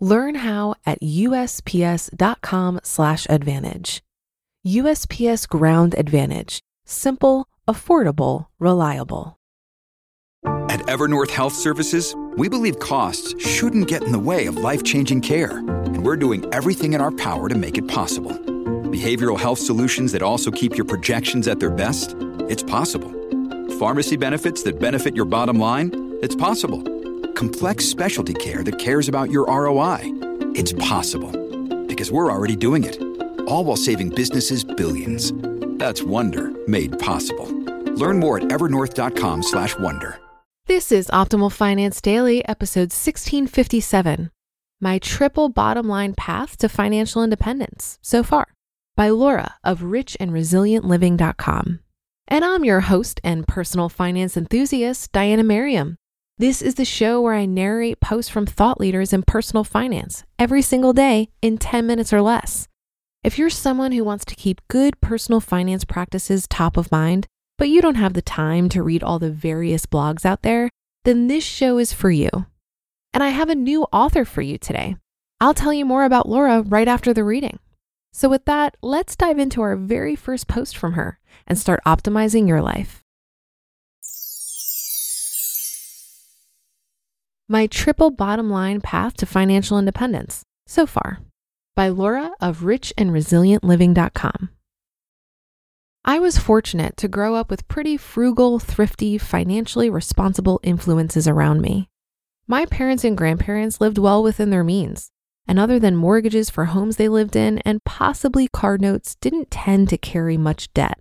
Learn how at usps.com/advantage. USPS Ground Advantage: simple, affordable, reliable. At Evernorth Health Services, we believe costs shouldn't get in the way of life-changing care, and we're doing everything in our power to make it possible. Behavioral health solutions that also keep your projections at their best? It's possible. Pharmacy benefits that benefit your bottom line? It's possible complex specialty care that cares about your ROI. It's possible because we're already doing it. All while saving businesses billions. That's Wonder made possible. Learn more at evernorth.com/wonder. This is Optimal Finance Daily, episode 1657. My triple bottom line path to financial independence so far by Laura of richandresilientliving.com. And I'm your host and personal finance enthusiast, Diania Merriam. This is the show where I narrate posts from thought leaders in personal finance every single day in 10 minutes or less. If you're someone who wants to keep good personal finance practices top of mind, but you don't have the time to read all the various blogs out there, then this show is for you. And I have a new author for you today. I'll tell you more about Laura right after the reading. So, with that, let's dive into our very first post from her and start optimizing your life. My Triple Bottom Line Path to Financial Independence So Far by Laura of richandresilientliving.com. I was fortunate to grow up with pretty frugal, thrifty, financially responsible influences around me. My parents and grandparents lived well within their means, and other than mortgages for homes they lived in and possibly card notes, didn't tend to carry much debt.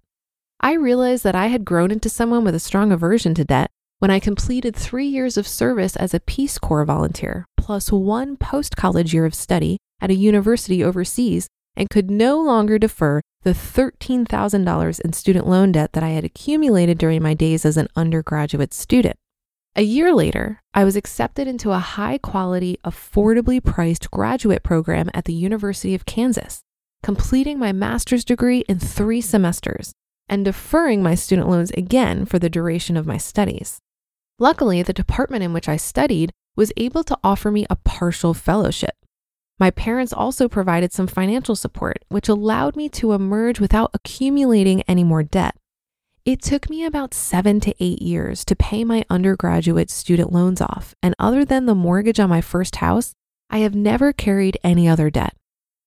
I realized that I had grown into someone with a strong aversion to debt when I completed three years of service as a Peace Corps volunteer, plus one post college year of study at a university overseas, and could no longer defer the $13,000 in student loan debt that I had accumulated during my days as an undergraduate student. A year later, I was accepted into a high quality, affordably priced graduate program at the University of Kansas, completing my master's degree in three semesters and deferring my student loans again for the duration of my studies. Luckily, the department in which I studied was able to offer me a partial fellowship. My parents also provided some financial support, which allowed me to emerge without accumulating any more debt. It took me about seven to eight years to pay my undergraduate student loans off, and other than the mortgage on my first house, I have never carried any other debt.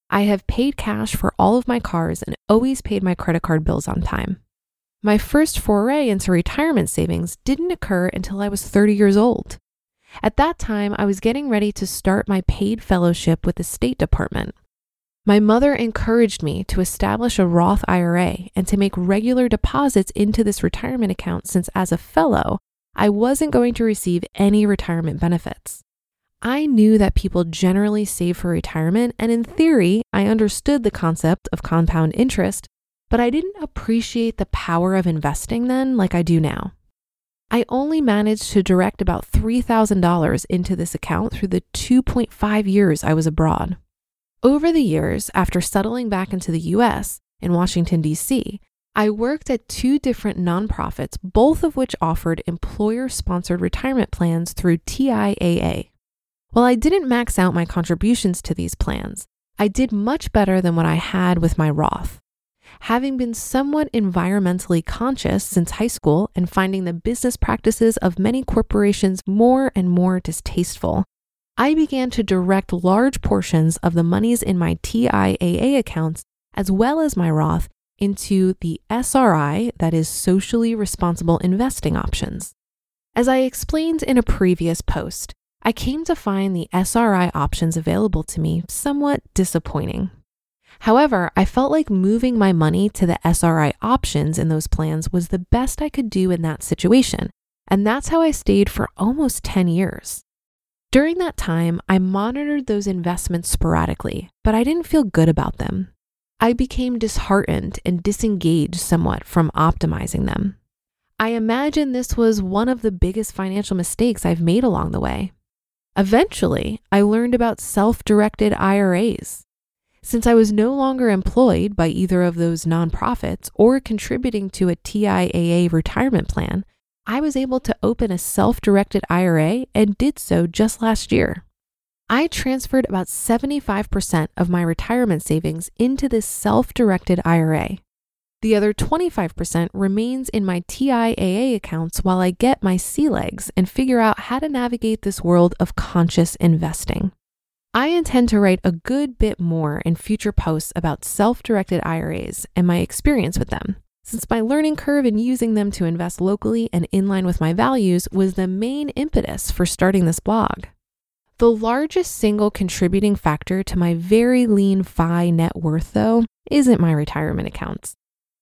I have paid cash for all of my cars and always paid my credit card bills on time. My first foray into retirement savings didn't occur until I was 30 years old. At that time, I was getting ready to start my paid fellowship with the State Department. My mother encouraged me to establish a Roth IRA and to make regular deposits into this retirement account since, as a fellow, I wasn't going to receive any retirement benefits. I knew that people generally save for retirement, and in theory, I understood the concept of compound interest, but I didn't appreciate the power of investing then like I do now. I only managed to direct about $3,000 into this account through the 2.5 years I was abroad. Over the years, after settling back into the US in Washington, D.C., I worked at two different nonprofits, both of which offered employer sponsored retirement plans through TIAA. While I didn't max out my contributions to these plans, I did much better than what I had with my Roth. Having been somewhat environmentally conscious since high school and finding the business practices of many corporations more and more distasteful, I began to direct large portions of the monies in my TIAA accounts as well as my Roth into the SRI, that is socially responsible investing options. As I explained in a previous post, I came to find the SRI options available to me somewhat disappointing. However, I felt like moving my money to the SRI options in those plans was the best I could do in that situation. And that's how I stayed for almost 10 years. During that time, I monitored those investments sporadically, but I didn't feel good about them. I became disheartened and disengaged somewhat from optimizing them. I imagine this was one of the biggest financial mistakes I've made along the way. Eventually, I learned about self directed IRAs. Since I was no longer employed by either of those nonprofits or contributing to a TIAA retirement plan, I was able to open a self directed IRA and did so just last year. I transferred about 75% of my retirement savings into this self directed IRA. The other 25% remains in my TIAA accounts while I get my sea legs and figure out how to navigate this world of conscious investing. I intend to write a good bit more in future posts about self directed IRAs and my experience with them since my learning curve in using them to invest locally and in line with my values was the main impetus for starting this blog. The largest single contributing factor to my very lean FI net worth, though, isn't my retirement accounts.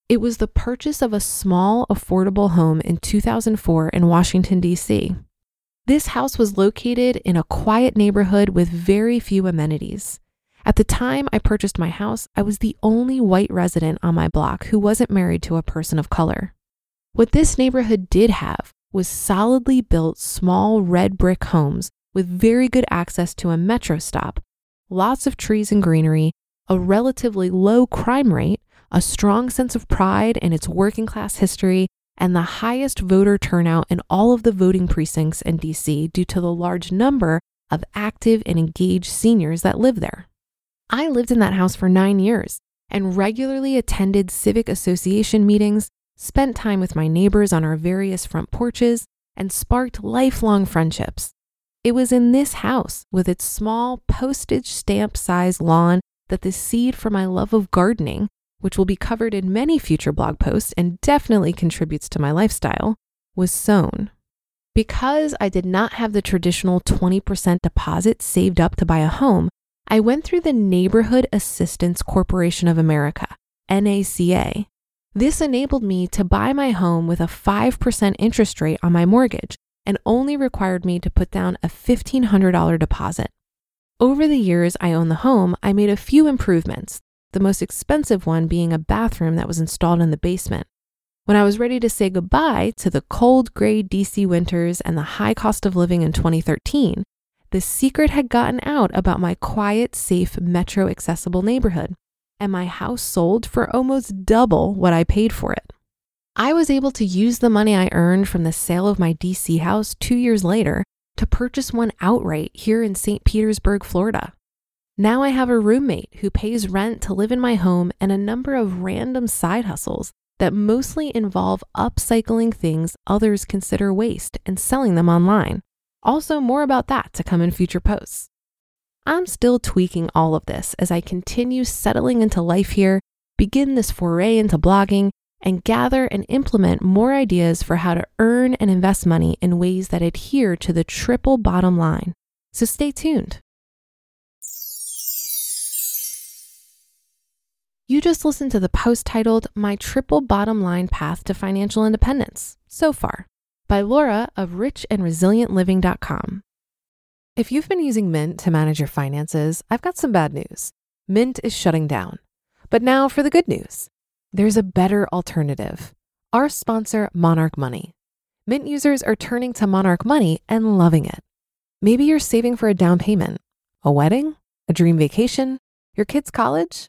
It was the purchase of a small, affordable home in 2004 in Washington, D.C. This house was located in a quiet neighborhood with very few amenities. At the time I purchased my house, I was the only white resident on my block who wasn't married to a person of color. What this neighborhood did have was solidly built small red brick homes with very good access to a metro stop, lots of trees and greenery, a relatively low crime rate, a strong sense of pride in its working class history, and the highest voter turnout in all of the voting precincts in DC due to the large number of active and engaged seniors that live there. I lived in that house for nine years and regularly attended civic association meetings, spent time with my neighbors on our various front porches, and sparked lifelong friendships. It was in this house, with its small postage stamp sized lawn, that the seed for my love of gardening, which will be covered in many future blog posts and definitely contributes to my lifestyle, was sown. Because I did not have the traditional 20% deposit saved up to buy a home, I went through the Neighborhood Assistance Corporation of America, NACA. This enabled me to buy my home with a 5% interest rate on my mortgage and only required me to put down a $1,500 deposit. Over the years I owned the home, I made a few improvements, the most expensive one being a bathroom that was installed in the basement. When I was ready to say goodbye to the cold, gray DC winters and the high cost of living in 2013, the secret had gotten out about my quiet, safe, metro accessible neighborhood, and my house sold for almost double what I paid for it. I was able to use the money I earned from the sale of my DC house two years later to purchase one outright here in St. Petersburg, Florida. Now I have a roommate who pays rent to live in my home and a number of random side hustles that mostly involve upcycling things others consider waste and selling them online. Also, more about that to come in future posts. I'm still tweaking all of this as I continue settling into life here, begin this foray into blogging, and gather and implement more ideas for how to earn and invest money in ways that adhere to the triple bottom line. So stay tuned. You just listened to the post titled My Triple Bottom Line Path to Financial Independence so far by Laura of richandresilientliving.com. If you've been using Mint to manage your finances, I've got some bad news. Mint is shutting down. But now for the good news there's a better alternative. Our sponsor, Monarch Money. Mint users are turning to Monarch Money and loving it. Maybe you're saving for a down payment, a wedding, a dream vacation, your kids' college.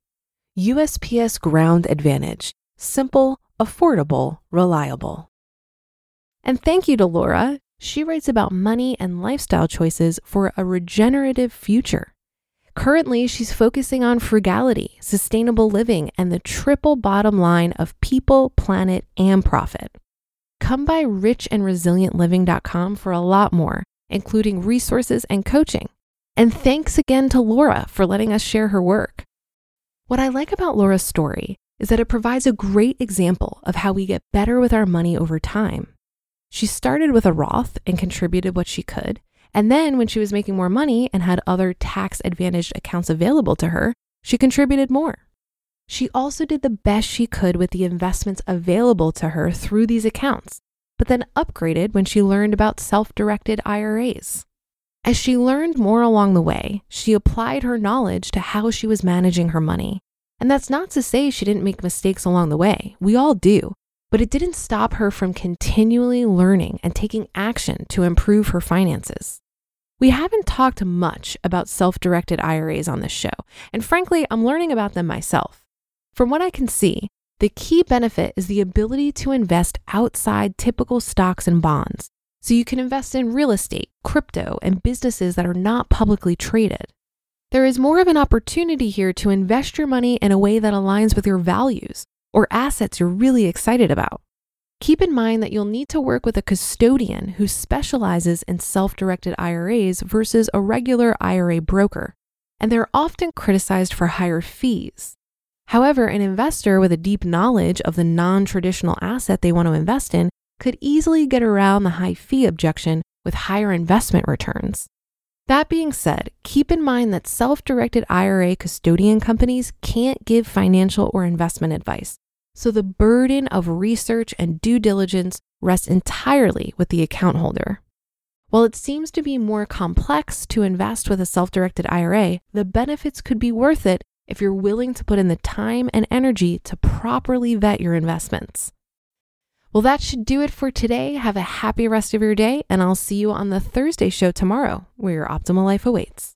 USPS Ground Advantage. Simple, affordable, reliable. And thank you to Laura. She writes about money and lifestyle choices for a regenerative future. Currently, she's focusing on frugality, sustainable living, and the triple bottom line of people, planet, and profit. Come by richandresilientliving.com for a lot more, including resources and coaching. And thanks again to Laura for letting us share her work. What I like about Laura's story is that it provides a great example of how we get better with our money over time. She started with a Roth and contributed what she could. And then, when she was making more money and had other tax advantaged accounts available to her, she contributed more. She also did the best she could with the investments available to her through these accounts, but then upgraded when she learned about self directed IRAs. As she learned more along the way, she applied her knowledge to how she was managing her money. And that's not to say she didn't make mistakes along the way. We all do. But it didn't stop her from continually learning and taking action to improve her finances. We haven't talked much about self directed IRAs on this show, and frankly, I'm learning about them myself. From what I can see, the key benefit is the ability to invest outside typical stocks and bonds, so you can invest in real estate, crypto, and businesses that are not publicly traded. There is more of an opportunity here to invest your money in a way that aligns with your values or assets you're really excited about. Keep in mind that you'll need to work with a custodian who specializes in self directed IRAs versus a regular IRA broker, and they're often criticized for higher fees. However, an investor with a deep knowledge of the non traditional asset they want to invest in could easily get around the high fee objection with higher investment returns. That being said, keep in mind that self directed IRA custodian companies can't give financial or investment advice. So the burden of research and due diligence rests entirely with the account holder. While it seems to be more complex to invest with a self directed IRA, the benefits could be worth it if you're willing to put in the time and energy to properly vet your investments. Well, that should do it for today. Have a happy rest of your day, and I'll see you on the Thursday show tomorrow, where your optimal life awaits.